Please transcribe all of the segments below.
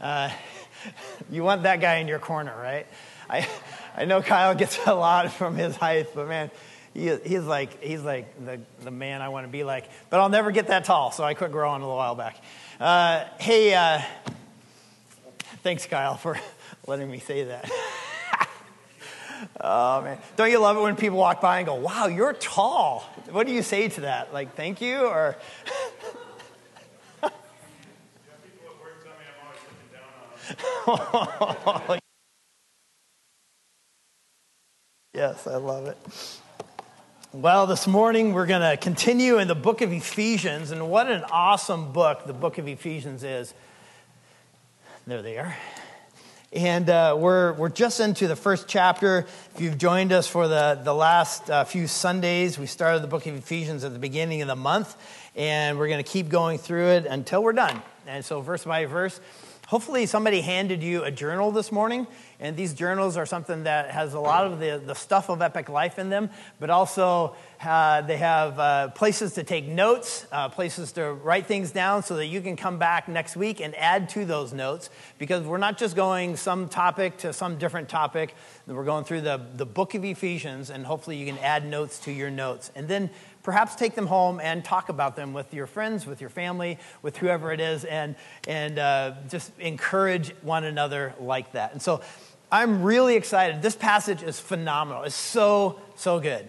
Uh, you want that guy in your corner, right? I, I know Kyle gets a lot from his height, but man, he, he's like, he's like the, the man I want to be like. But I'll never get that tall, so I quit growing a little while back. Uh, hey, uh, thanks, Kyle, for letting me say that. oh, man. Don't you love it when people walk by and go, wow, you're tall? What do you say to that? Like, thank you? Or. yes, I love it. Well, this morning we're going to continue in the book of Ephesians, and what an awesome book the book of Ephesians is. There they are. And uh, we're, we're just into the first chapter. If you've joined us for the, the last uh, few Sundays, we started the book of Ephesians at the beginning of the month, and we're going to keep going through it until we're done. And so, verse by verse, Hopefully, somebody handed you a journal this morning, and these journals are something that has a lot of the, the stuff of epic life in them, but also uh, they have uh, places to take notes, uh, places to write things down so that you can come back next week and add to those notes because we're not just going some topic to some different topic. We're going through the, the book of Ephesians, and hopefully, you can add notes to your notes. And then perhaps take them home and talk about them with your friends, with your family, with whoever it is, and, and uh, just encourage one another like that. And so I'm really excited. This passage is phenomenal. It's so, so good.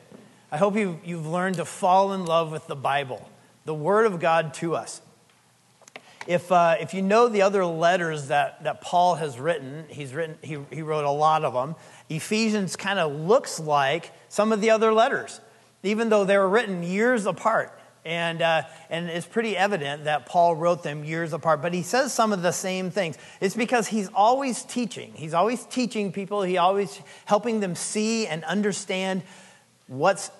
I hope you, you've learned to fall in love with the Bible, the Word of God to us. If, uh, if you know the other letters that, that Paul has written, he's written he, he wrote a lot of them. Ephesians kind of looks like some of the other letters even though they were written years apart. And, uh, and it's pretty evident that Paul wrote them years apart, but he says some of the same things. It's because he's always teaching. He's always teaching people, He's always helping them see and understand what's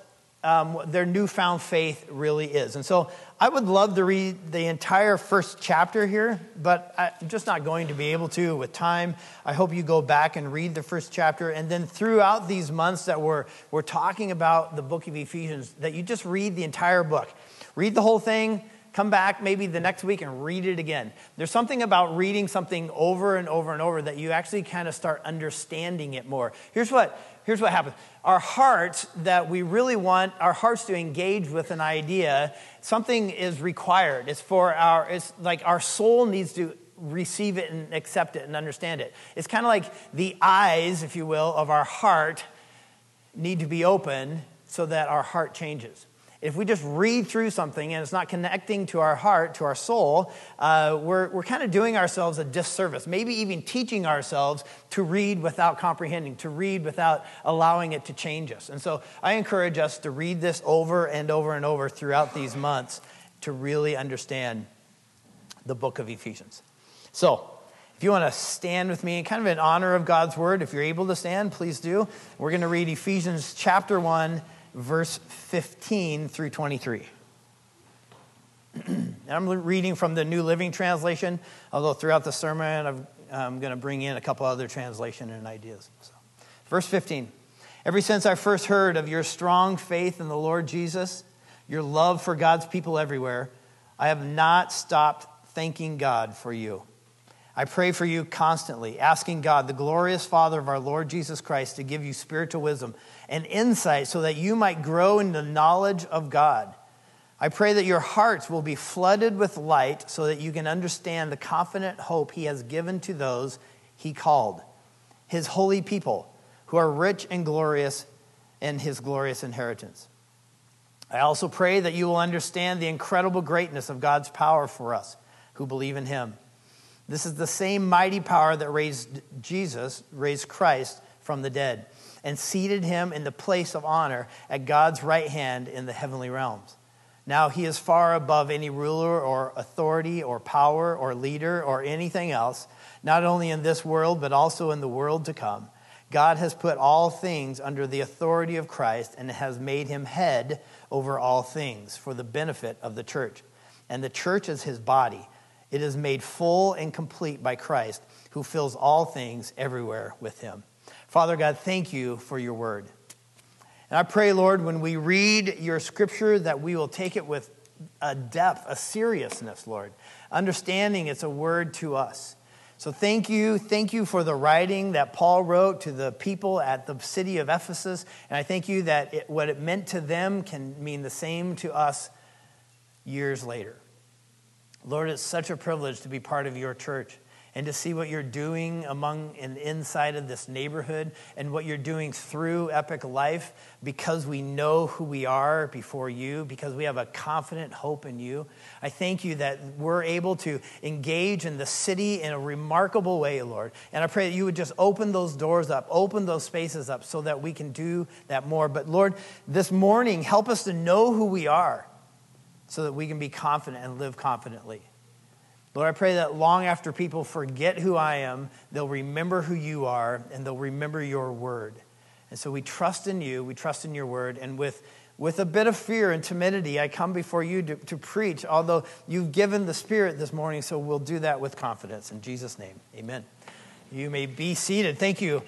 um, their newfound faith really is. And so I would love to read the entire first chapter here, but I'm just not going to be able to with time. I hope you go back and read the first chapter. And then throughout these months that we're, we're talking about the book of Ephesians, that you just read the entire book. Read the whole thing, come back maybe the next week and read it again. There's something about reading something over and over and over that you actually kind of start understanding it more. Here's what, here's what happens. Our hearts that we really want our hearts to engage with an idea something is required. It's for our it's like our soul needs to receive it and accept it and understand it. It's kind of like the eyes if you will of our heart need to be open so that our heart changes if we just read through something and it's not connecting to our heart, to our soul, uh, we're, we're kind of doing ourselves a disservice, maybe even teaching ourselves to read without comprehending, to read without allowing it to change us. And so I encourage us to read this over and over and over throughout these months to really understand the book of Ephesians. So, if you want to stand with me, kind of in honor of God's word, if you're able to stand, please do. We're going to read Ephesians chapter 1 verse 15 through 23. I'm reading from the New Living Translation, although throughout the sermon I'm going to bring in a couple other translation and ideas. So, verse 15. Ever since I first heard of your strong faith in the Lord Jesus, your love for God's people everywhere, I have not stopped thanking God for you. I pray for you constantly, asking God, the glorious Father of our Lord Jesus Christ, to give you spiritual wisdom and insight so that you might grow in the knowledge of God. I pray that your hearts will be flooded with light so that you can understand the confident hope He has given to those He called, His holy people, who are rich and glorious in His glorious inheritance. I also pray that you will understand the incredible greatness of God's power for us who believe in Him. This is the same mighty power that raised Jesus, raised Christ from the dead and seated him in the place of honor at God's right hand in the heavenly realms. Now he is far above any ruler or authority or power or leader or anything else, not only in this world, but also in the world to come. God has put all things under the authority of Christ and has made him head over all things for the benefit of the church. And the church is his body. It is made full and complete by Christ, who fills all things everywhere with him. Father God, thank you for your word. And I pray, Lord, when we read your scripture, that we will take it with a depth, a seriousness, Lord, understanding it's a word to us. So thank you. Thank you for the writing that Paul wrote to the people at the city of Ephesus. And I thank you that it, what it meant to them can mean the same to us years later. Lord, it's such a privilege to be part of your church and to see what you're doing among and inside of this neighborhood and what you're doing through Epic Life because we know who we are before you, because we have a confident hope in you. I thank you that we're able to engage in the city in a remarkable way, Lord. And I pray that you would just open those doors up, open those spaces up so that we can do that more. But Lord, this morning, help us to know who we are so that we can be confident and live confidently. Lord, I pray that long after people forget who I am, they'll remember who you are and they'll remember your word. And so we trust in you, we trust in your word, and with, with a bit of fear and timidity, I come before you to, to preach, although you've given the Spirit this morning, so we'll do that with confidence. In Jesus' name, amen. You may be seated. Thank you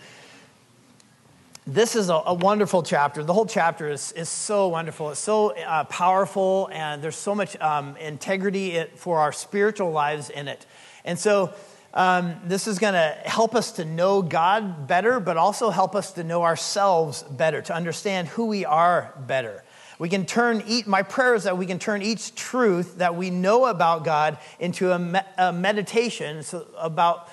this is a, a, wonderful chapter. The whole chapter is, is so wonderful. It's so uh, powerful, and there's so much um, integrity for our spiritual lives in it. And so, um, this is going to help us to know God better, but also help us to know ourselves better, to understand who we are better. We can turn, each, my prayer is that we can turn each truth that we know about God into a, me, a meditation about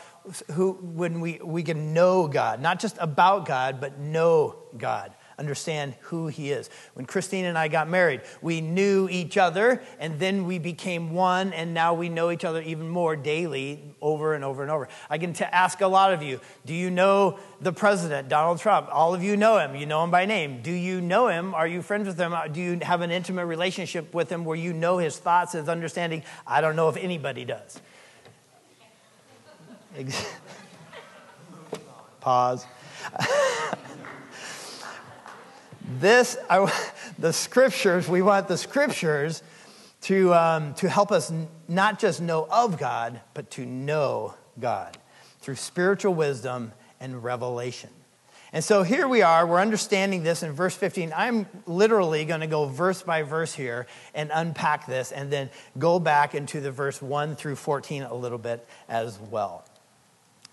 who, when we, we can know God, not just about God, but know God, understand who He is. When Christine and I got married, we knew each other, and then we became one, and now we know each other even more daily, over and over and over. I can t- ask a lot of you Do you know the president, Donald Trump? All of you know him. You know him by name. Do you know him? Are you friends with him? Uh, do you have an intimate relationship with him where you know his thoughts, his understanding? I don't know if anybody does. Pause. this, I, the scriptures, we want the scriptures to, um, to help us not just know of God, but to know God through spiritual wisdom and revelation. And so here we are, we're understanding this in verse 15. I'm literally going to go verse by verse here and unpack this and then go back into the verse 1 through 14 a little bit as well.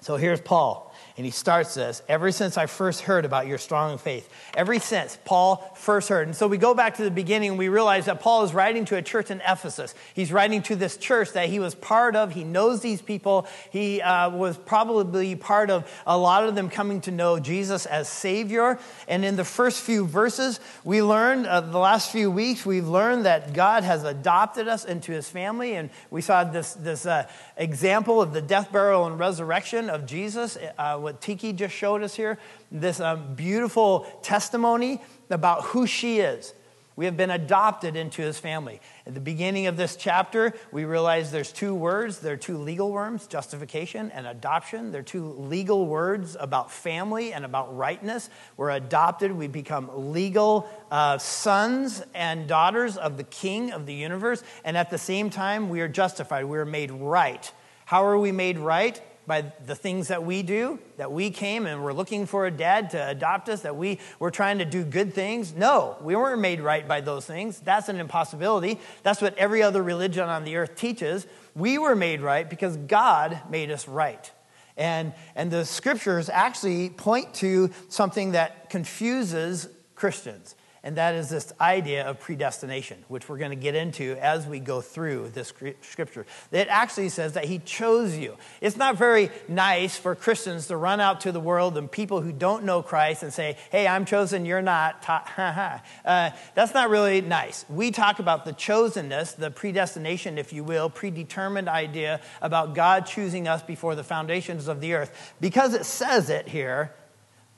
So here's Paul. And he starts this ever since I first heard about your strong faith. Ever since Paul first heard. And so we go back to the beginning and we realize that Paul is writing to a church in Ephesus. He's writing to this church that he was part of. He knows these people. He uh, was probably part of a lot of them coming to know Jesus as Savior. And in the first few verses, we learned, uh, the last few weeks, we've learned that God has adopted us into his family. And we saw this, this uh, example of the death, burial, and resurrection of Jesus. Uh, what Tiki just showed us here, this um, beautiful testimony about who she is. We have been adopted into his family. At the beginning of this chapter, we realize there's two words. There are two legal words, justification and adoption. They're two legal words about family and about rightness. We're adopted. We become legal uh, sons and daughters of the king of the universe. And at the same time, we are justified. We are made right. How are we made right? By the things that we do, that we came and we're looking for a dad to adopt us, that we were trying to do good things. No, we weren't made right by those things. That's an impossibility. That's what every other religion on the earth teaches. We were made right because God made us right. And, and the scriptures actually point to something that confuses Christians and that is this idea of predestination, which we're going to get into as we go through this scripture. It actually says that He chose you. It's not very nice for Christians to run out to the world and people who don't know Christ and say, hey, I'm chosen, you're not. uh, that's not really nice. We talk about the chosenness, the predestination, if you will, predetermined idea about God choosing us before the foundations of the earth. Because it says it here,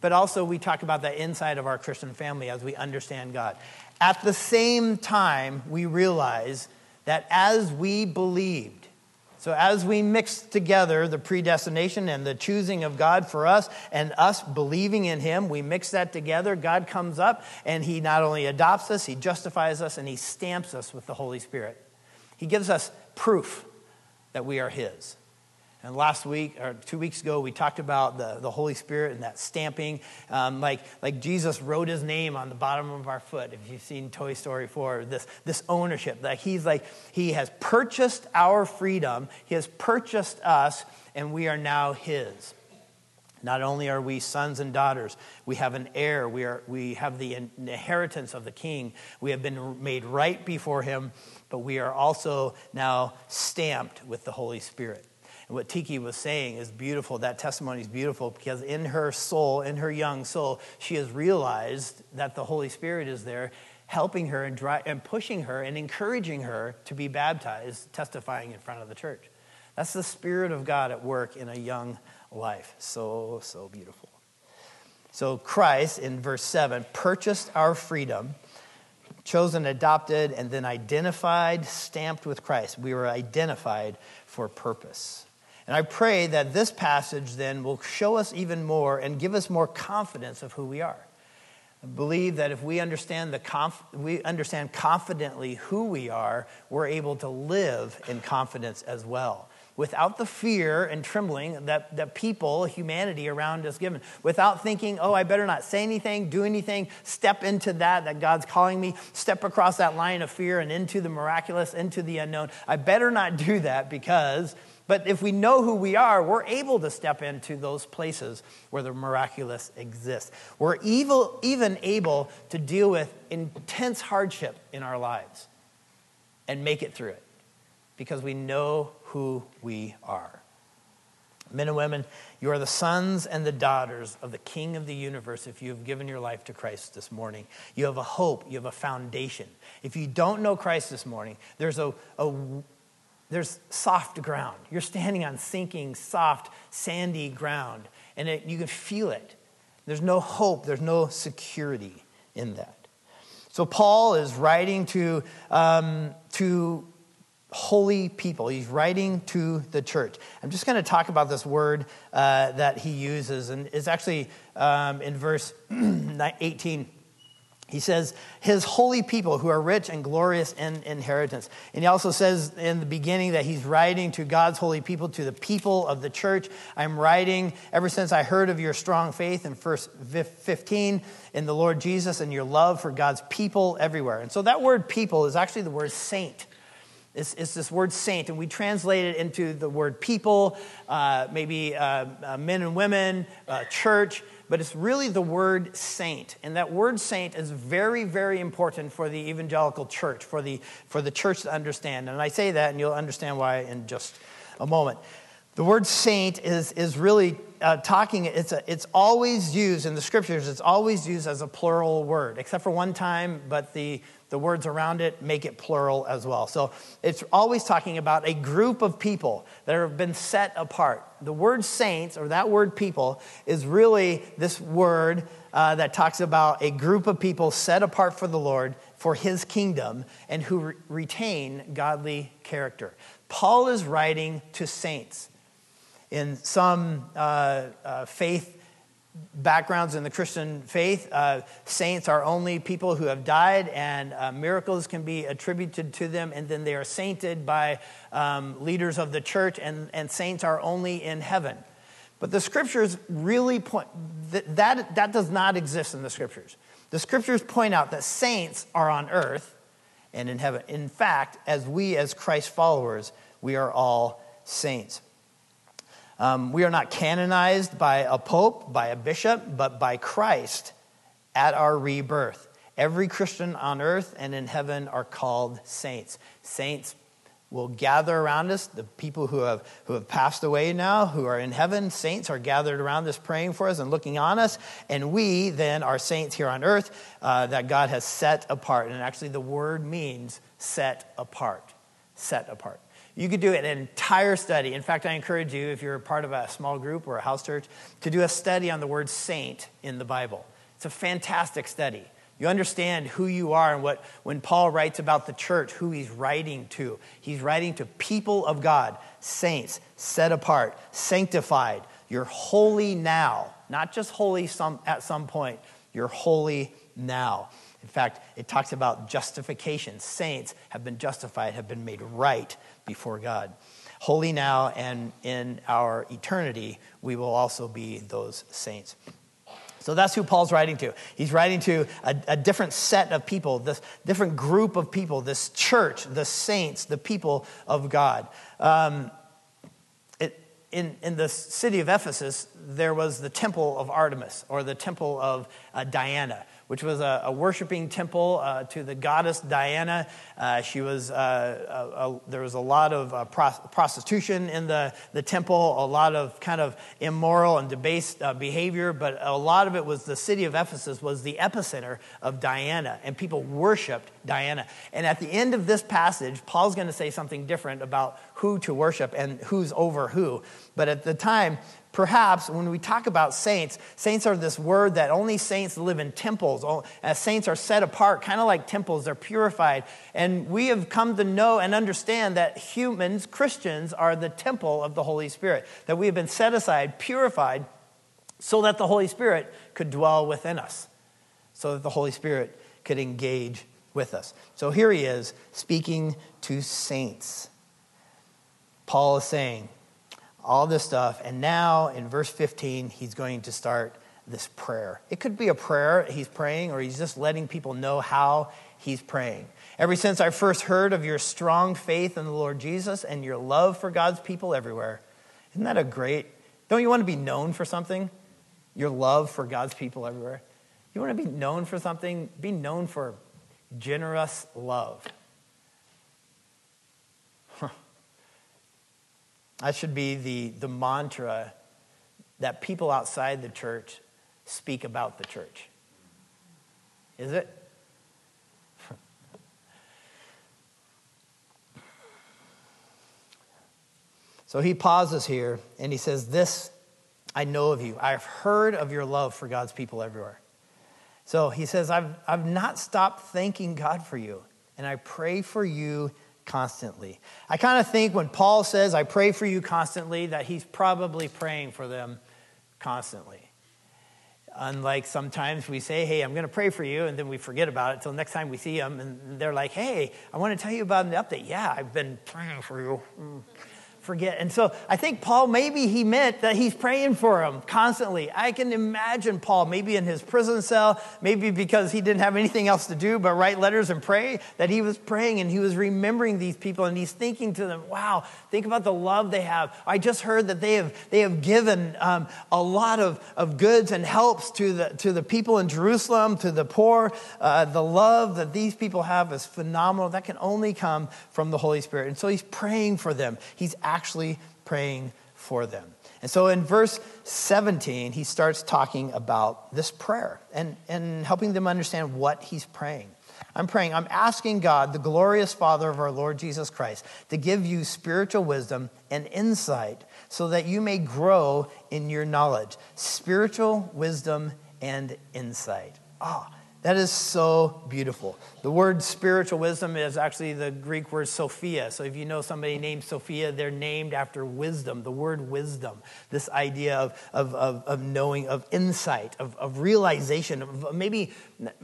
but also we talk about the inside of our Christian family as we understand God. At the same time, we realize that as we believed, so as we mix together the predestination and the choosing of God for us and us believing in Him, we mix that together. God comes up and He not only adopts us, He justifies us, and He stamps us with the Holy Spirit. He gives us proof that we are His. And last week, or two weeks ago, we talked about the, the Holy Spirit and that stamping. Um, like, like Jesus wrote his name on the bottom of our foot. If you've seen Toy Story 4, this, this ownership. Like he's like, he has purchased our freedom, he has purchased us, and we are now his. Not only are we sons and daughters, we have an heir. We, are, we have the inheritance of the king. We have been made right before him, but we are also now stamped with the Holy Spirit. And what Tiki was saying is beautiful. That testimony is beautiful because in her soul, in her young soul, she has realized that the Holy Spirit is there helping her and, dry, and pushing her and encouraging her to be baptized, testifying in front of the church. That's the Spirit of God at work in a young life. So, so beautiful. So, Christ, in verse 7, purchased our freedom, chosen, adopted, and then identified, stamped with Christ. We were identified for purpose. And I pray that this passage then will show us even more and give us more confidence of who we are. I believe that if we understand, the conf- we understand confidently who we are, we're able to live in confidence as well. Without the fear and trembling that, that people, humanity around us given. Without thinking, oh, I better not say anything, do anything, step into that, that God's calling me, step across that line of fear and into the miraculous, into the unknown. I better not do that because but if we know who we are, we're able to step into those places where the miraculous exists. We're evil, even able to deal with intense hardship in our lives and make it through it because we know who we are. Men and women, you are the sons and the daughters of the King of the universe if you have given your life to Christ this morning. You have a hope, you have a foundation. If you don't know Christ this morning, there's a, a there's soft ground. You're standing on sinking, soft, sandy ground, and it, you can feel it. There's no hope, there's no security in that. So, Paul is writing to, um, to holy people. He's writing to the church. I'm just going to talk about this word uh, that he uses, and it's actually um, in verse 18. He says, his holy people who are rich and glorious in inheritance. And he also says in the beginning that he's writing to God's holy people, to the people of the church. I'm writing ever since I heard of your strong faith in verse 15 in the Lord Jesus and your love for God's people everywhere. And so that word people is actually the word saint. It's, it's, this word saint, and we translate it into the word people, uh, maybe uh, uh, men and women, uh, church but it's really the word saint. And that word saint is very, very important for the evangelical church, for the, for the church to understand. And I say that, and you'll understand why in just a moment. The word saint is, is really uh, talking, it's, a, it's always used in the scriptures, it's always used as a plural word, except for one time, but the, the words around it make it plural as well. So it's always talking about a group of people that have been set apart. The word saints, or that word people, is really this word uh, that talks about a group of people set apart for the Lord, for his kingdom, and who re- retain godly character. Paul is writing to saints. In some uh, uh, faith backgrounds in the Christian faith, uh, saints are only people who have died, and uh, miracles can be attributed to them, and then they are sainted by um, leaders of the church, and, and saints are only in heaven. But the scriptures really point that, that that does not exist in the scriptures. The scriptures point out that saints are on earth and in heaven. In fact, as we as Christ followers, we are all saints. Um, we are not canonized by a pope, by a bishop, but by Christ at our rebirth. Every Christian on earth and in heaven are called saints. Saints will gather around us. The people who have, who have passed away now, who are in heaven, saints are gathered around us praying for us and looking on us. And we then are saints here on earth uh, that God has set apart. And actually, the word means set apart. Set apart. You could do an entire study. In fact, I encourage you, if you're a part of a small group or a house church, to do a study on the word saint in the Bible. It's a fantastic study. You understand who you are and what, when Paul writes about the church, who he's writing to. He's writing to people of God, saints, set apart, sanctified. You're holy now, not just holy some, at some point. You're holy now. In fact, it talks about justification. Saints have been justified, have been made right before God. holy now and in our eternity, we will also be those saints. So that's who Paul's writing to. He's writing to a, a, different set of people, this different group of people, this church, the saints, the people of God. Um, it, in, in the city of Ephesus, there was the temple of Artemis or the temple of uh, Diana which was a, a worshiping temple uh, to the goddess Diana. Uh, she was, uh, a, there was a lot of uh, prostitution in the, the temple, a lot of kind of immoral and debased uh, behavior, but a lot of it was the city of Ephesus was the epicenter of Diana, and people worshiped Diana. And at the end of this passage, Paul's going to say something different about who to worship and who's over who. But at the time, Perhaps when we talk about saints, saints are this word that only saints live in temples. As uh, saints are set apart, kind of like temples, they're purified. And we have come to know and understand that humans, Christians, are the temple of the Holy Spirit, that we have been set aside, purified, so that the Holy Spirit could dwell within us, so that the Holy Spirit could engage with us. So here he is speaking to saints. Paul is saying, all this stuff. And now in verse 15, he's going to start this prayer. It could be a prayer he's praying, or he's just letting people know how he's praying. Ever since I first heard of your strong faith in the Lord Jesus and your love for God's people everywhere, isn't that a great? Don't you want to be known for something? Your love for God's people everywhere. You want to be known for something? Be known for generous love. That should be the, the mantra that people outside the church speak about the church. Is it? so he pauses here and he says, This I know of you. I've heard of your love for God's people everywhere. So he says, I've, I've not stopped thanking God for you, and I pray for you constantly. I kind of think when Paul says, I pray for you constantly, that he's probably praying for them constantly. Unlike sometimes we say, Hey, I'm going to pray for you, and then we forget about it until next time we see them, and they're like, Hey, I want to tell you about an update. Yeah, I've been praying for you. Mm. Forget. And so I think Paul, maybe he meant that he's praying for him constantly. I can imagine Paul, maybe in his prison cell, maybe because he didn't have anything else to do but write letters and pray, that he was praying and he was remembering these people and he's thinking to them, wow, think about the love they have. I just heard that they have, they have given um, a lot of, of goods and helps to the, to the people in Jerusalem, to the poor. Uh, the love that these people have is phenomenal. That can only come from the Holy Spirit. And so he's praying for them. He's actually praying for them. And so in verse 17, he starts talking about this prayer and, and helping them understand what he's praying. I'm praying, I'm asking God, the glorious Father of our Lord Jesus Christ, to give you spiritual wisdom and insight so that you may grow in your knowledge. Spiritual wisdom and insight. Ah, oh, that is so beautiful. The word spiritual wisdom is actually the Greek word Sophia. So if you know somebody named Sophia, they're named after wisdom, the word wisdom. This idea of, of, of, of knowing, of insight, of, of realization, of maybe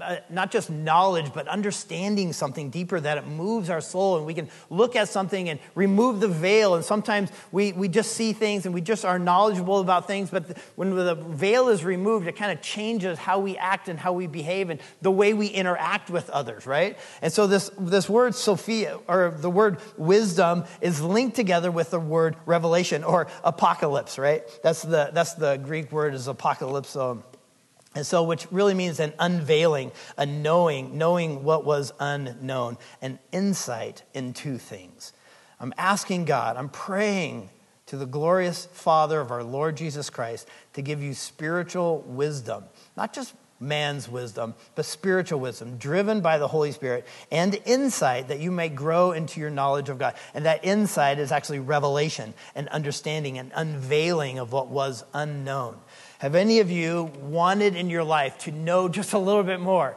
uh, not just knowledge, but understanding something deeper that it moves our soul and we can look at something and remove the veil. And sometimes we, we just see things and we just are knowledgeable about things, but when the veil is removed, it kind of changes how we act and how we behave and the way we interact with others, right? And so this, this word Sophia, or the word wisdom, is linked together with the word revelation or apocalypse, right? That's the, that's the Greek word is apocalypse. And so, which really means an unveiling, a knowing, knowing what was unknown, an insight into things. I'm asking God, I'm praying to the glorious Father of our Lord Jesus Christ to give you spiritual wisdom, not just man's wisdom, but spiritual wisdom, driven by the Holy Spirit, and insight that you may grow into your knowledge of God. And that insight is actually revelation and understanding and unveiling of what was unknown. Have any of you wanted in your life to know just a little bit more?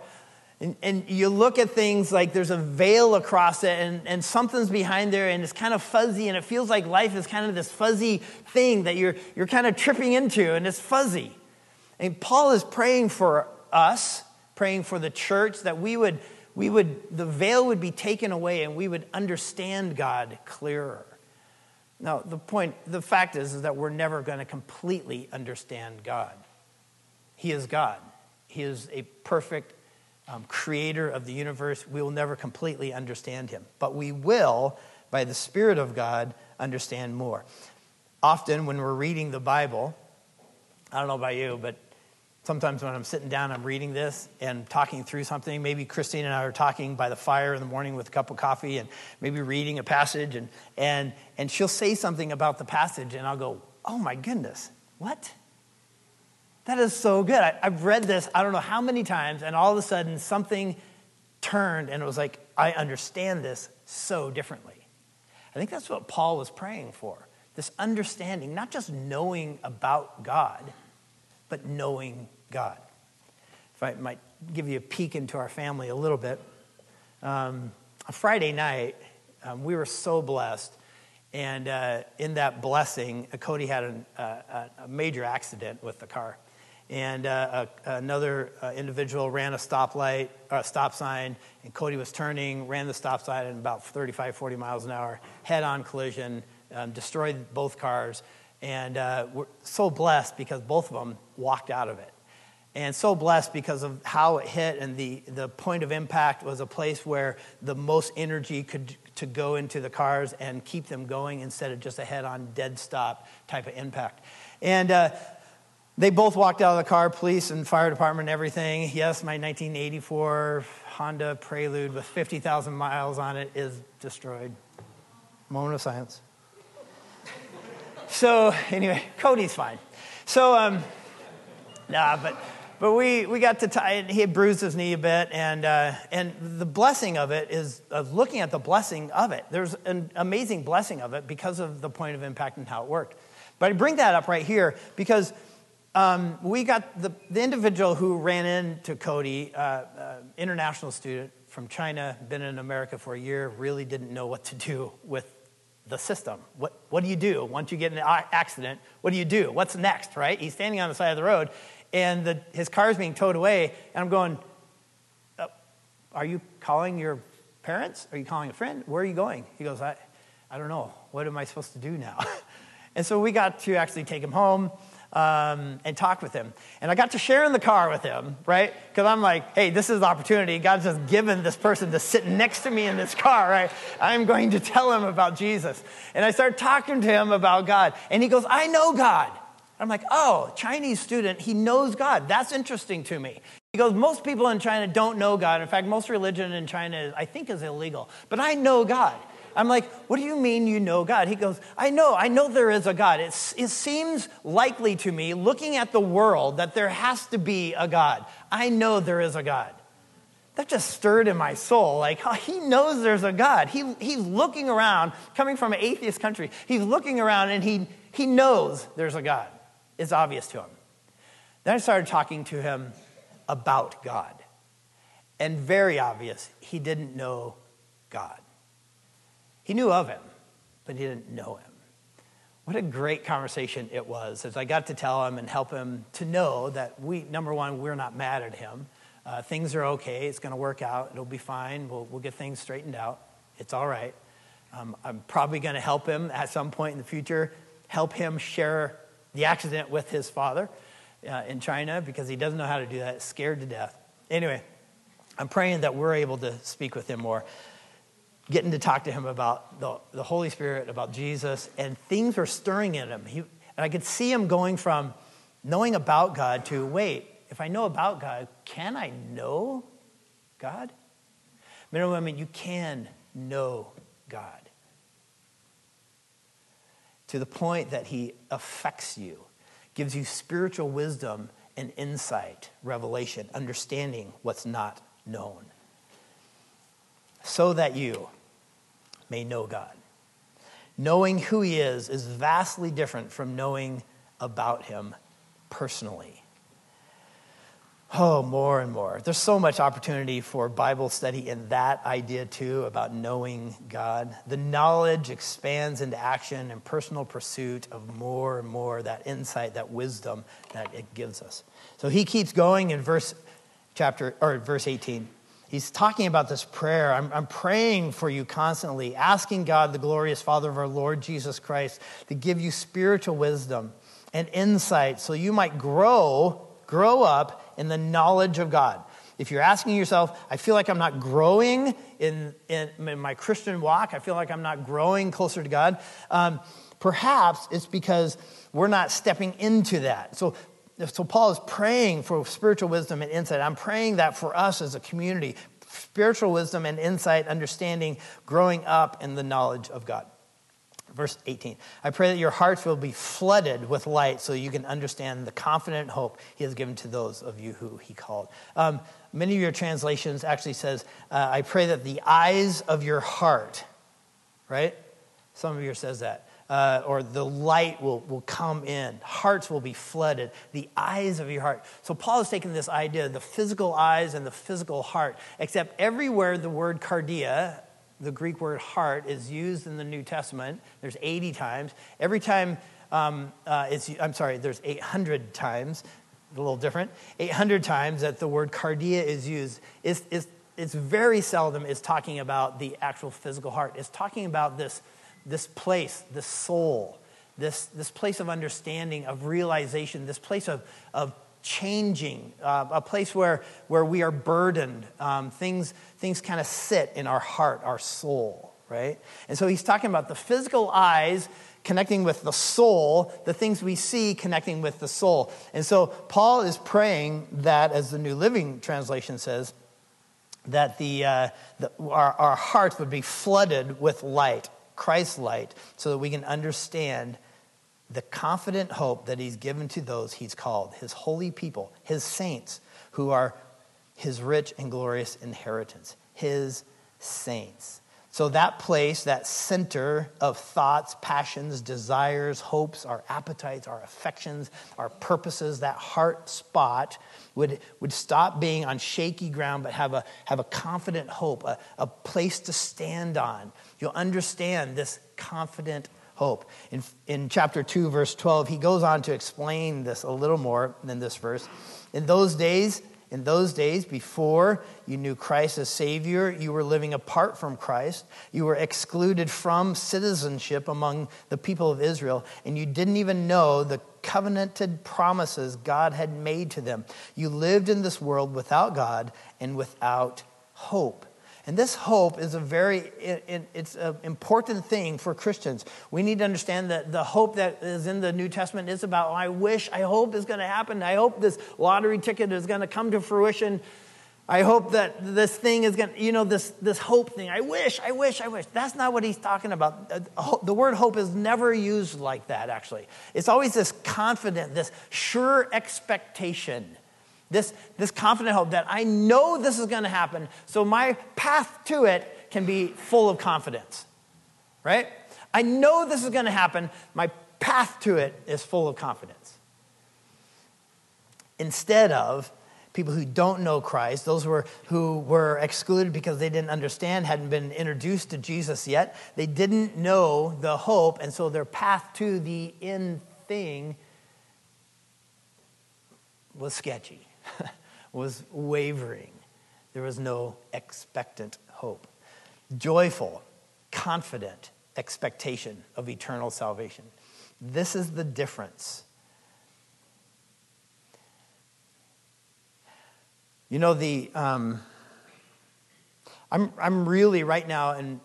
And, and, you look at things like there's a veil across it and, and something's behind there and it's kind of fuzzy and it feels like life is kind of this fuzzy thing that you're, you're kind of tripping into and it's fuzzy. And Paul is praying for us, praying for the church that we would, we would, the veil would be taken away and we would understand God clearer. Now, the point, the fact is, is that we're never going to completely understand God. He is God. He is a perfect um, creator of the universe. We will never completely understand him, but we will, by the Spirit of God, understand more. Often, when we're reading the Bible, I don't know about you, but sometimes when I'm sitting down, I'm reading this and talking through something. Maybe Christine and I are talking by the fire in the morning with a cup of coffee and maybe reading a passage, and, and, and she'll say something about the passage, and I'll go, Oh my goodness, what? That is so good. I, have read this, I don't know how many times, and all of a sudden something turned and it was like, I understand this so differently. I think that's what Paul was praying for this understanding, not just knowing about God, but knowing God. If I might give you a peek into our family a little bit, um, a Friday night, um, we were so blessed. And uh, in that blessing, Cody had an, uh, a major accident with the car and uh, another uh, individual ran a stoplight, a stop sign, and Cody was turning, ran the stop sign at about 35, 40 miles an hour, head-on collision, um, destroyed both cars, and uh, we're so blessed because both of them walked out of it. And so blessed because of how it hit, and the, the point of impact was a place where the most energy could to go into the cars and keep them going instead of just a head-on dead stop type of impact. And uh, they both walked out of the car, police and fire department and everything. Yes, my 1984 Honda Prelude with 50,000 miles on it is destroyed. Moment of silence. So, anyway, Cody's fine. So, um, nah, but, but we, we got to tie it. He had bruised his knee a bit, and, uh, and the blessing of it is of looking at the blessing of it. There's an amazing blessing of it because of the point of impact and how it worked. But I bring that up right here because um, we got the, the individual who ran into Cody, uh, uh, international student from China, been in America for a year, really didn't know what to do with the system. What, what do you do once you get in an accident? What do you do? What's next, right? He's standing on the side of the road, and the, his car is being towed away, and I'm going, uh, Are you calling your parents? Are you calling a friend? Where are you going? He goes, I, I don't know. What am I supposed to do now? and so we got to actually take him home um, and talk with him. And I got to share in the car with him, right? Because I'm like, hey, this is the opportunity. God's just given this person to sit next to me in this car, right? I'm going to tell him about Jesus. And I start talking to him about God. And he goes, I know God. I'm like, oh, Chinese student, he knows God. That's interesting to me. He goes, most people in China don't know God. In fact, most religion in China, I think, is illegal. But I know God. I'm like, what do you mean you know God? He goes, I know, I know there is a God. It's, it seems likely to me, looking at the world, that there has to be a God. I know there is a God. That just stirred in my soul. Like, oh, he knows there's a God. He, he's looking around, coming from an atheist country, he's looking around and he, he knows there's a God. It's obvious to him. Then I started talking to him about God. And very obvious, he didn't know God. He knew of him, but he didn't know him. What a great conversation it was as I got to tell him and help him to know that we, number one, we're not mad at him. Uh, things are okay. It's going to work out. It'll be fine. We'll, we'll get things straightened out. It's all right. Um, I'm probably going to help him at some point in the future, help him share the accident with his father uh, in China because he doesn't know how to do that, scared to death. Anyway, I'm praying that we're able to speak with him more getting to talk to him about the, the Holy Spirit, about Jesus, and things were stirring in him. He, and I could see him going from knowing about God to wait, if I know about God, can I know God? Men and women, you can know God to the point that he affects you, gives you spiritual wisdom and insight, revelation, understanding what's not known so that you may know God. Knowing who He is is vastly different from knowing about Him personally. Oh, more and more. There's so much opportunity for Bible study in that idea, too, about knowing God. The knowledge expands into action and personal pursuit of more and more that insight, that wisdom that it gives us. So he keeps going in verse chapter or verse 18. he's talking about this prayer. I'm, I'm praying for you constantly, asking God, the glorious Father of our Lord Jesus Christ, to give you spiritual wisdom and insight so you might grow, grow up in the knowledge of God. If you're asking yourself, I feel like I'm not growing in, in, in my Christian walk, I feel like I'm not growing closer to God, um, perhaps it's because we're not stepping into that. So, so Paul is praying for spiritual wisdom and insight. I'm praying that for us as a community, spiritual wisdom and insight, understanding, growing up in the knowledge of God. Verse 18 I pray that your hearts will be flooded with light so you can understand the confident hope he has given to those of you who he called. Um, many of your translations actually says, uh, I pray that the eyes of your heart, right? Some of yours says that uh, or the light will, will come in. Hearts will be flooded. The eyes of your heart. So Paul is taking this idea, the physical eyes and the physical heart, except everywhere the word cardia, the Greek word heart, is used in the New Testament, there's 80 times. Every time um, uh, it's, I'm sorry, there's 800 times, a little different, 800 times that the word cardia is used. It's, it's, it's very seldom is talking about the actual physical heart. It's talking about this this place, this soul, this, this place of understanding, of realization, this place of, of changing, uh, a place where, where we are burdened. Um, things things kind of sit in our heart, our soul, right? And so he's talking about the physical eyes connecting with the soul, the things we see connecting with the soul. And so Paul is praying that, as the New Living Translation says, that the, uh, the our, our hearts would be flooded with light. Christ's light so that we can understand the confident hope that he's given to those he's called, his holy people, his saints, who are his rich and glorious inheritance, his saints. So, that place, that center of thoughts, passions, desires, hopes, our appetites, our affections, our purposes, that heart spot would, would stop being on shaky ground but have a, have a confident hope, a, a place to stand on. You'll understand this confident hope. In, in chapter 2, verse 12, he goes on to explain this a little more than this verse. In those days, in those days, before you knew Christ as Savior, you were living apart from Christ. You were excluded from citizenship among the people of Israel, and you didn't even know the covenanted promises God had made to them. You lived in this world without God and without hope. And this hope is a very it's an important thing for Christians. We need to understand that the hope that is in the New Testament is about I wish, I hope is going to happen. I hope this lottery ticket is going to come to fruition. I hope that this thing is going to, you know, this, this hope thing. I wish, I wish, I wish. That's not what he's talking about. Uh, the word hope is never used like that, actually. It's always this confident, this sure expectation this, this confident hope that I know this is going to happen, so my path to it can be full of confidence, right? I know this is going to happen, my path to it is full of confidence. Instead of people who don't know Christ, those were, who were excluded because they didn't understand, hadn't been introduced to Jesus yet, they didn't know the hope, and so their path to the end thing was sketchy. was wavering. There was no expectant hope. Joyful, confident expectation of eternal salvation. This is the difference. You know, the, um, I'm, I'm really right now in,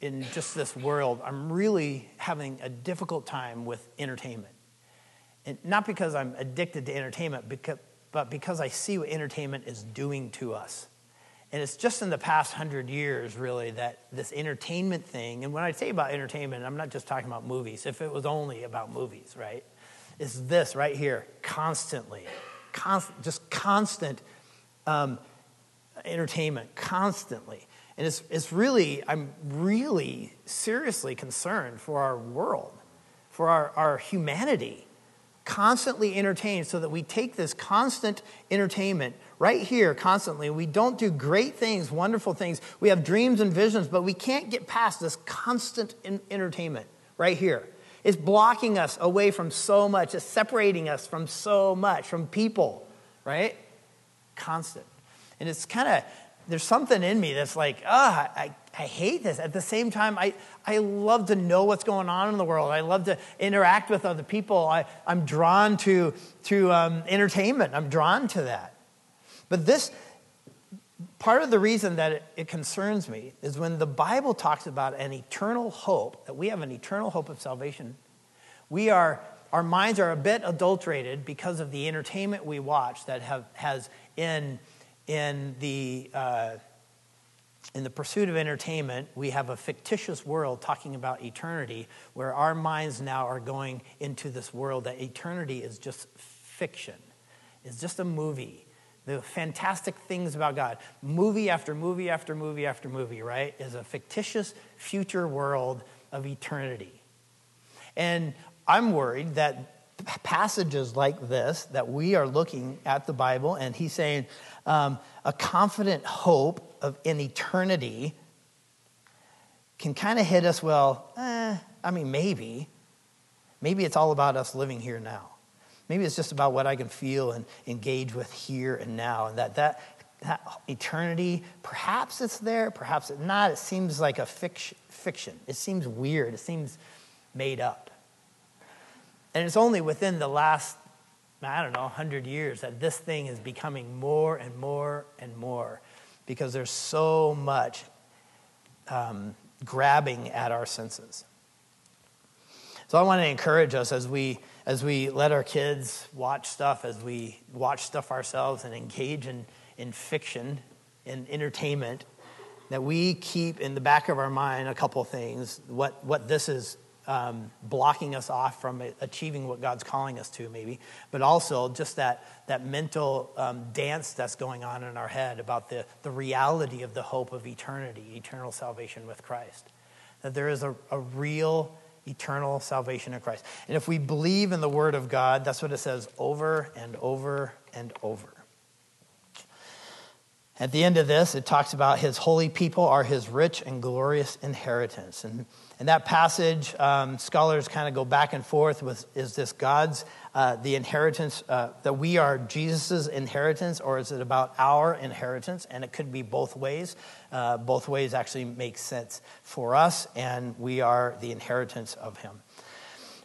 in just this world, I'm really having a difficult time with entertainment. And not because I'm addicted to entertainment, because, but because I see what entertainment is doing to us. And it's just in the past hundred years, really, that this entertainment thing, and when I say about entertainment, I'm not just talking about movies, if it was only about movies, right? It's this right here, constantly, constant, just constant um, entertainment, constantly. And it's, it's really, I'm really seriously concerned for our world, for our, our humanity constantly entertained so that we take this constant entertainment right here constantly. We don't do great things, wonderful things. We have dreams and visions, but we can't get past this constant entertainment right here. It's blocking us away from so much, it's separating us from so much, from people, right? Constant. And it's kind of there's something in me that's like, ah, I, I hate this. At the same time, I, I love to know what's going on in the world. I love to interact with other people. I, I'm drawn to, to um, entertainment. I'm drawn to that. But this, part of the reason that it, it concerns me is when the Bible talks about an eternal hope, that we have an eternal hope of salvation, we are, our minds are a bit adulterated because of the entertainment we watch that have, has in, in the, uh, in the pursuit of entertainment, we have a fictitious world talking about eternity, where our minds now are going into this world that eternity is just fiction, it's just a movie the fantastic things about God. Movie after movie after movie after movie, right, is a fictitious future world of eternity. And I'm worried that passages like this, that we are looking at the Bible, and he's saying um, a confident hope of in eternity can kind of hit us, well, eh, I mean, maybe. Maybe it's all about us living here now. Maybe it's just about what I can feel and engage with here and now. And that, that, that eternity, perhaps it's there, perhaps it's not. It seems like a fiction. It seems weird. It seems made up. And it's only within the last, I don't know, 100 years that this thing is becoming more and more and more because there's so much um, grabbing at our senses. So I want to encourage us as we as we let our kids watch stuff, as we watch stuff ourselves and engage in, in fiction and entertainment, that we keep in the back of our mind a couple things what, what this is um, blocking us off from achieving what God's calling us to, maybe, but also just that, that mental um, dance that's going on in our head about the, the reality of the hope of eternity, eternal salvation with Christ. That there is a, a real eternal salvation in Christ. And if we believe in the Word of God, that's what it says over and over and over. At the end of this, it talks about his holy people are his rich and glorious inheritance. And in that passage, um, scholars kind of go back and forth with is this God's, uh, the inheritance, uh, that we are Jesus' inheritance, or is it about our inheritance? And it could be both ways. Uh, both ways actually make sense for us, and we are the inheritance of him.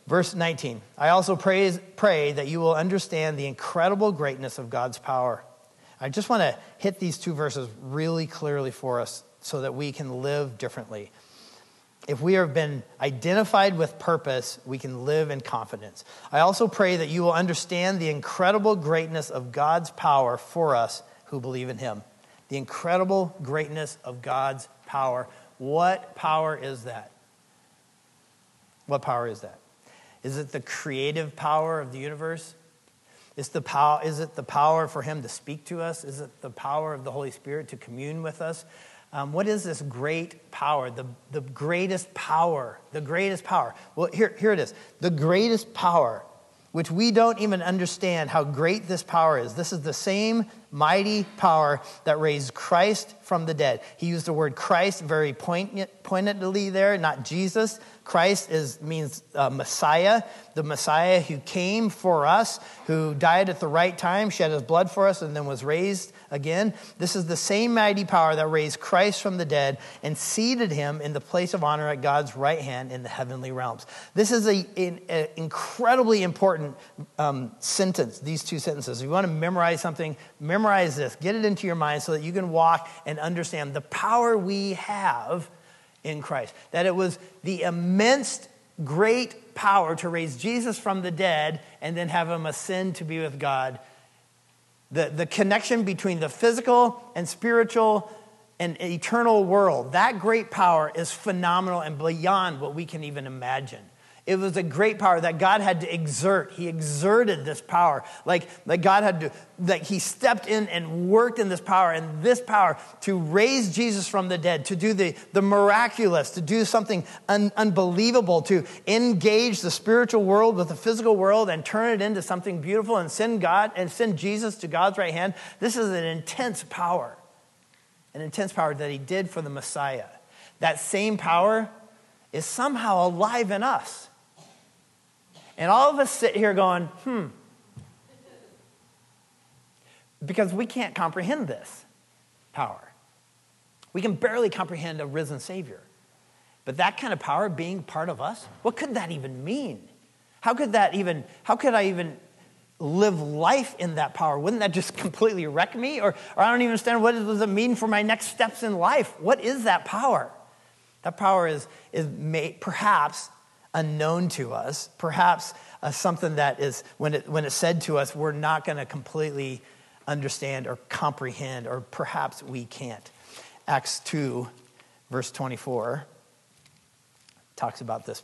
Verse 19 I also praise, pray that you will understand the incredible greatness of God's power. I just want to hit these two verses really clearly for us so that we can live differently if we have been identified with purpose, we can live in confidence. I also pray that you will understand the incredible greatness of God's power for us who believe in Him. The incredible greatness of God's power. What power is that? What power is that? Is it the creative power of the universe? Is, the pow- is it the power for Him to speak to us? Is it the power of the Holy Spirit to commune with us? Um, what is this great power? The, the greatest power. The greatest power. Well, here, here it is. The greatest power, which we don't even understand how great this power is. This is the same mighty power that raised Christ from the dead. He used the word Christ very poignant, pointedly there, not Jesus. Christ is, means uh, Messiah, the Messiah who came for us, who died at the right time, shed his blood for us, and then was raised again. This is the same mighty power that raised Christ from the dead and seated him in the place of honor at God's right hand in the heavenly realms. This is an incredibly important um, sentence, these two sentences. If you want to memorize something, memorize this. Get it into your mind so that you can walk and understand the power we have in Christ. That it was the immense, great power to raise Jesus from the dead and then have him ascend to be with God. The, the connection between the physical and spiritual and eternal world, that great power is phenomenal and beyond what we can even imagine. It was a great power that God had to exert. He exerted this power. Like, like God had to, like he stepped in and worked in this power and this power to raise Jesus from the dead, to do the, the miraculous, to do something un, unbelievable, to engage the spiritual world with the physical world and turn it into something beautiful and send God and send Jesus to God's right hand. This is an intense power, an intense power that he did for the Messiah. That same power is somehow alive in us. And all of us sit here going, hmm, because we can't comprehend this power. We can barely comprehend a risen Savior. But that kind of power being part of us, what could that even mean? How could that even, how could I even live life in that power? Wouldn't that just completely wreck me? Or, or I don't even understand what does it mean for my next steps in life? What is that power? That power is, is may, perhaps unknown to us, perhaps uh, something that is, when, it, when it's said to us, we're not going to completely understand or comprehend, or perhaps we can't. Acts 2, verse 24, talks about this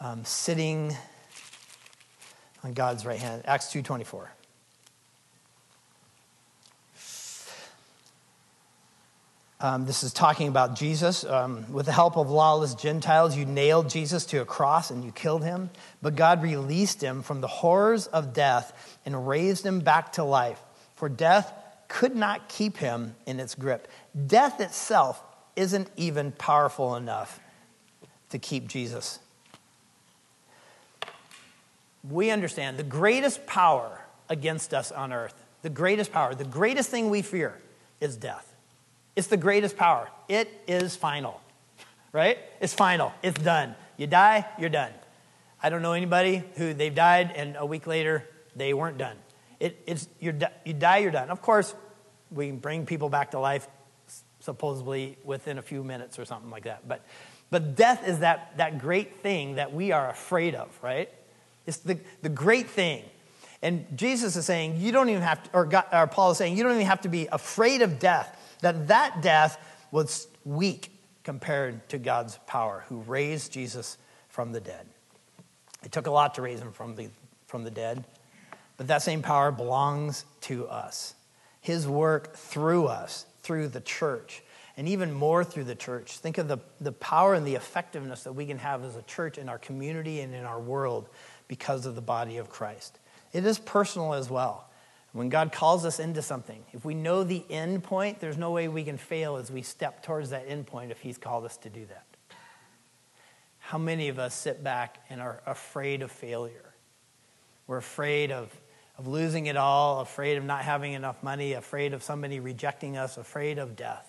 um, sitting on God's right hand. Acts 2.24. Um, this is talking about Jesus. Um, with the help of lawless Gentiles, you nailed Jesus to a cross and you killed him. But God released him from the horrors of death and raised him back to life. For death could not keep him in its grip. Death itself isn't even powerful enough to keep Jesus. We understand the greatest power against us on earth, the greatest power, the greatest thing we fear is death. It's the greatest power. It is final, right? It's final. It's done. You die, you're done. I don't know anybody who they've died and a week later they weren't done. It, it's, you die, you're done. Of course, we can bring people back to life supposedly within a few minutes or something like that. But, but death is that, that great thing that we are afraid of, right? It's the, the great thing. And Jesus is saying, you don't even have to, or, God, or Paul is saying, you don't even have to be afraid of death that that death was weak compared to God's power, who raised Jesus from the dead. It took a lot to raise him from the, from the dead, but that same power belongs to us. His work through us, through the church, and even more through the church. Think of the, the power and the effectiveness that we can have as a church in our community and in our world because of the body of Christ. It is personal as well. When God calls us into something, if we know the end point, there's no way we can fail as we step towards that end point if He's called us to do that. How many of us sit back and are afraid of failure? We're afraid of, of losing it all, afraid of not having enough money, afraid of somebody rejecting us, afraid of death.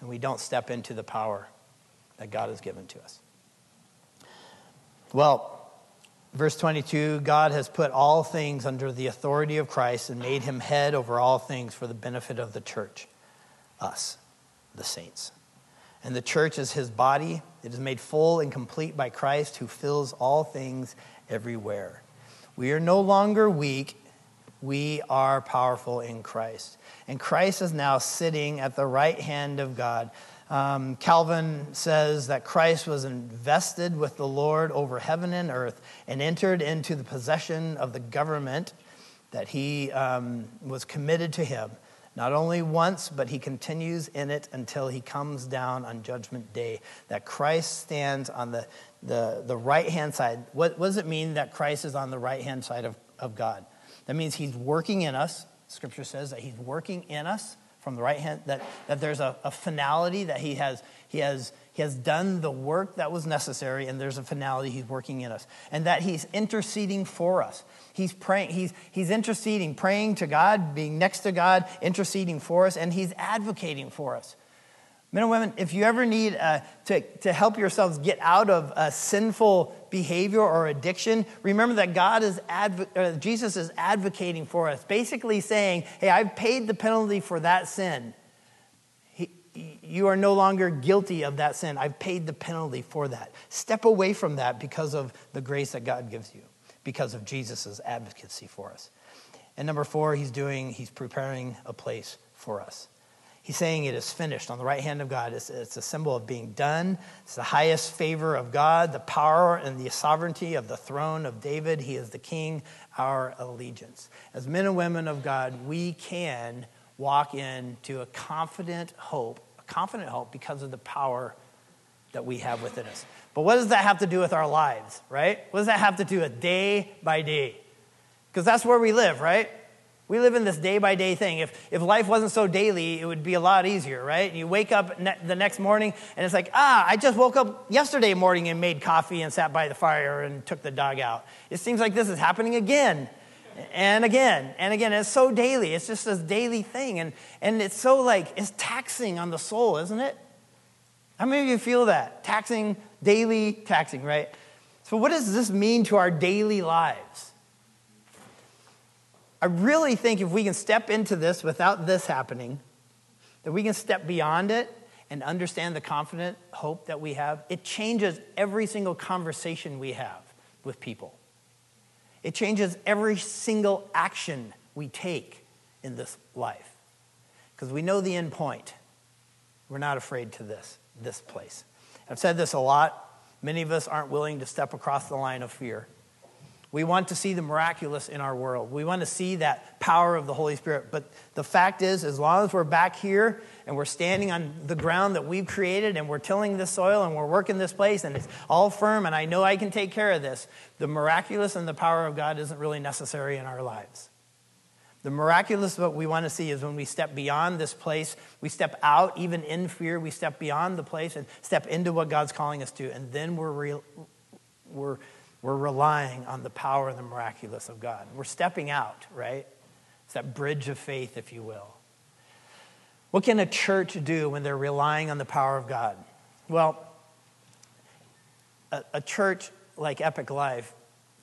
And we don't step into the power that God has given to us. Well, Verse 22 God has put all things under the authority of Christ and made him head over all things for the benefit of the church, us, the saints. And the church is his body. It is made full and complete by Christ who fills all things everywhere. We are no longer weak, we are powerful in Christ. And Christ is now sitting at the right hand of God um, Calvin says that Christ was invested with the Lord over heaven and earth and entered into the possession of the government that he um, was committed to him. Not only once, but he continues in it until he comes down on Judgment Day. That Christ stands on the, the, the right hand side. What, what does it mean that Christ is on the right hand side of, of God? That means he's working in us. Scripture says that he's working in us from the right hand, that, that there's a, a finality, that he has, he, has, he has done the work that was necessary, and there's a finality he's working in us. And that he's interceding for us. He's praying, he's, he's interceding, praying to God, being next to God, interceding for us, and he's advocating for us. Men and women, if you ever need uh, to, to help yourselves get out of a sinful behavior or addiction, remember that God is Jesus is advocating for us, basically saying, "Hey, I've paid the penalty for that sin. He, you are no longer guilty of that sin. I've paid the penalty for that. Step away from that because of the grace that God gives you, because of Jesus' advocacy for us." And number four, he's doing, he's preparing a place for us. He's saying it is finished on the right hand of God. It's, it's, a symbol of being done. It's the highest favor of God, the power and the sovereignty of the throne of David. He is the king, our allegiance. As men and women of God, we can walk into a confident hope, a confident hope because of the power that we have within us. But what does that have to do with our lives, right? What does that have to do with day by day? Because that's where we live, right? We live in this day by day thing. If, if life wasn't so daily, it would be a lot easier, right? You wake up ne- the next morning and it's like, ah, I just woke up yesterday morning and made coffee and sat by the fire and took the dog out. It seems like this is happening again. and again and again it's so daily it's just this daily thing and and it's so like it's taxing on the soul isn't it how many of you feel that taxing daily taxing right so what does this mean to our daily lives i really think if we can step into this without this happening that we can step beyond it and understand the confident hope that we have it changes every single conversation we have with people it changes every single action we take in this life. Because we know the end point. We're not afraid to this, this place. I've said this a lot. Many of us aren't willing to step across the line of fear. We want to see the miraculous in our world. We want to see that power of the Holy Spirit. But the fact is, as long as we're back here and we're standing on the ground that we've created and we're tilling this soil and we're working this place and it's all firm and I know I can take care of this, the miraculous and the power of God isn't really necessary in our lives. The miraculous, what we want to see is when we step beyond this place, we step out, even in fear, we step beyond the place and step into what God's calling us to. And then we're, real, we're we're relying on the power and the miraculous of God. We're stepping out, right? It's that bridge of faith, if you will. What can a church do when they're relying on the power of God? Well, a, a church like Epic Life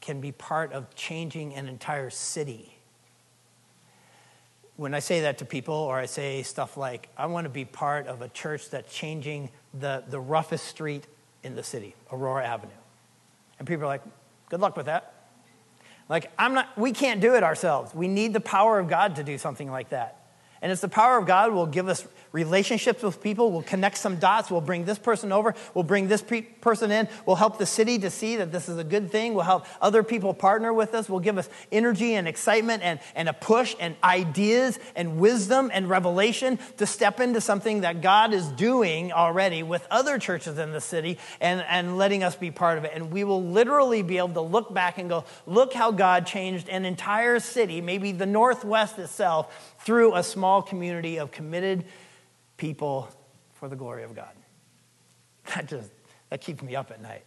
can be part of changing an entire city. When I say that to people, or I say stuff like, I want to be part of a church that's changing the, the roughest street in the city, Aurora Avenue. And people are like, good luck with that. Like, I'm not, we can't do it ourselves. We need the power of God to do something like that. And it's the power of God will give us relationships with people. We'll connect some dots. We'll bring this person over. We'll bring this pe- person in. We'll help the city to see that this is a good thing. We'll help other people partner with us. We'll give us energy and excitement and, and a push and ideas and wisdom and revelation to step into something that God is doing already with other churches in the city and, and letting us be part of it. And we will literally be able to look back and go, look how God changed an entire city, maybe the Northwest itself, through a small community of committed people for the glory of God. That just that keeps me up at night.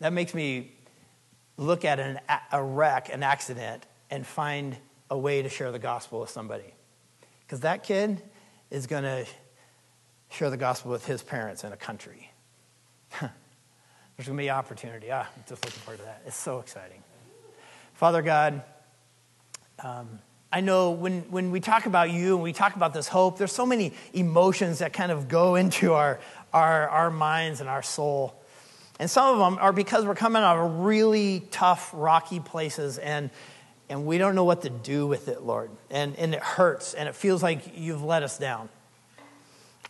That makes me look at an, a wreck, an accident, and find a way to share the gospel with somebody. Because that kid is going to share the gospel with his parents in a country. There's going to be opportunity. Ah, I'm just looking forward to that. It's so exciting. Father God, um, I know when, when we talk about you and we talk about this hope, there's so many emotions that kind of go into our, our, our minds and our soul. And some of them are because we're coming out of really tough, rocky places and, and we don't know what to do with it, Lord. And, and it hurts and it feels like you've let us down.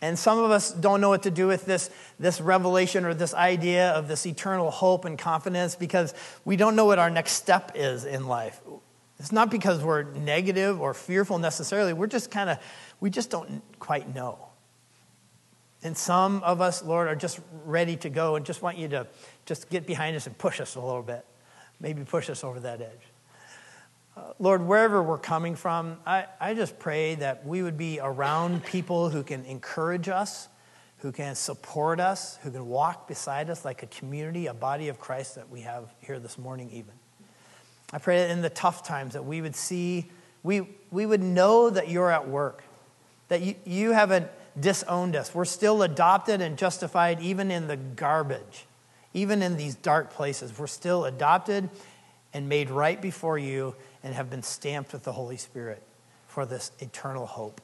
And some of us don't know what to do with this, this revelation or this idea of this eternal hope and confidence because we don't know what our next step is in life. It's not because we're negative or fearful necessarily. We're just kind of, we just don't quite know. And some of us, Lord, are just ready to go and just want you to just get behind us and push us a little bit. Maybe push us over that edge. Uh, Lord, wherever we're coming from, I, I just pray that we would be around people who can encourage us, who can support us, who can walk beside us like a community, a body of Christ that we have here this morning, even. I pray that in the tough times that we would see, we, we would know that you're at work, that you, you haven't disowned us. We're still adopted and justified even in the garbage, even in these dark places. We're still adopted and made right before you and have been stamped with the Holy Spirit for this eternal hope.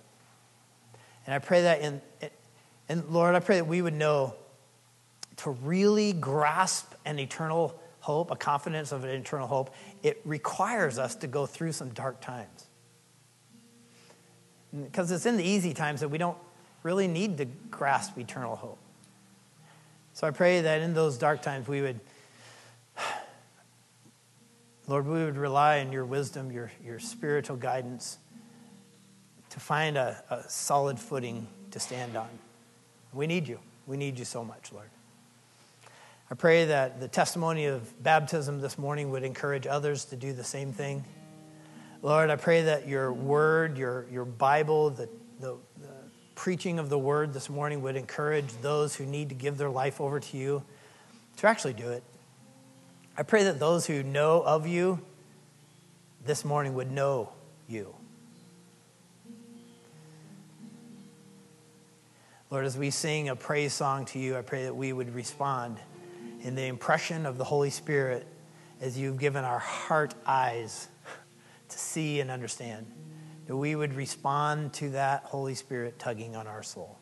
And I pray that in, and Lord, I pray that we would know to really grasp an eternal hope, a confidence of an eternal hope, it requires us to go through some dark times. Because it's in the easy times that we don't really need to grasp eternal hope. So I pray that in those dark times we would, Lord, we would rely on your wisdom, your, your spiritual guidance to find a, a solid footing to stand on. We need you. We need you so much, Lord. I pray that the testimony of baptism this morning would encourage others to do the same thing. Lord, I pray that your word, your, your Bible, the, the, the preaching of the word this morning would encourage those who need to give their life over to you to actually do it. I pray that those who know of you this morning would know you. Lord, as we sing a praise song to you, I pray that we would respond in the impression of the Holy Spirit as you've given our heart eyes to see and understand. That we would respond to that Holy Spirit tugging on our soul.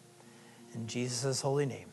In Jesus' holy name.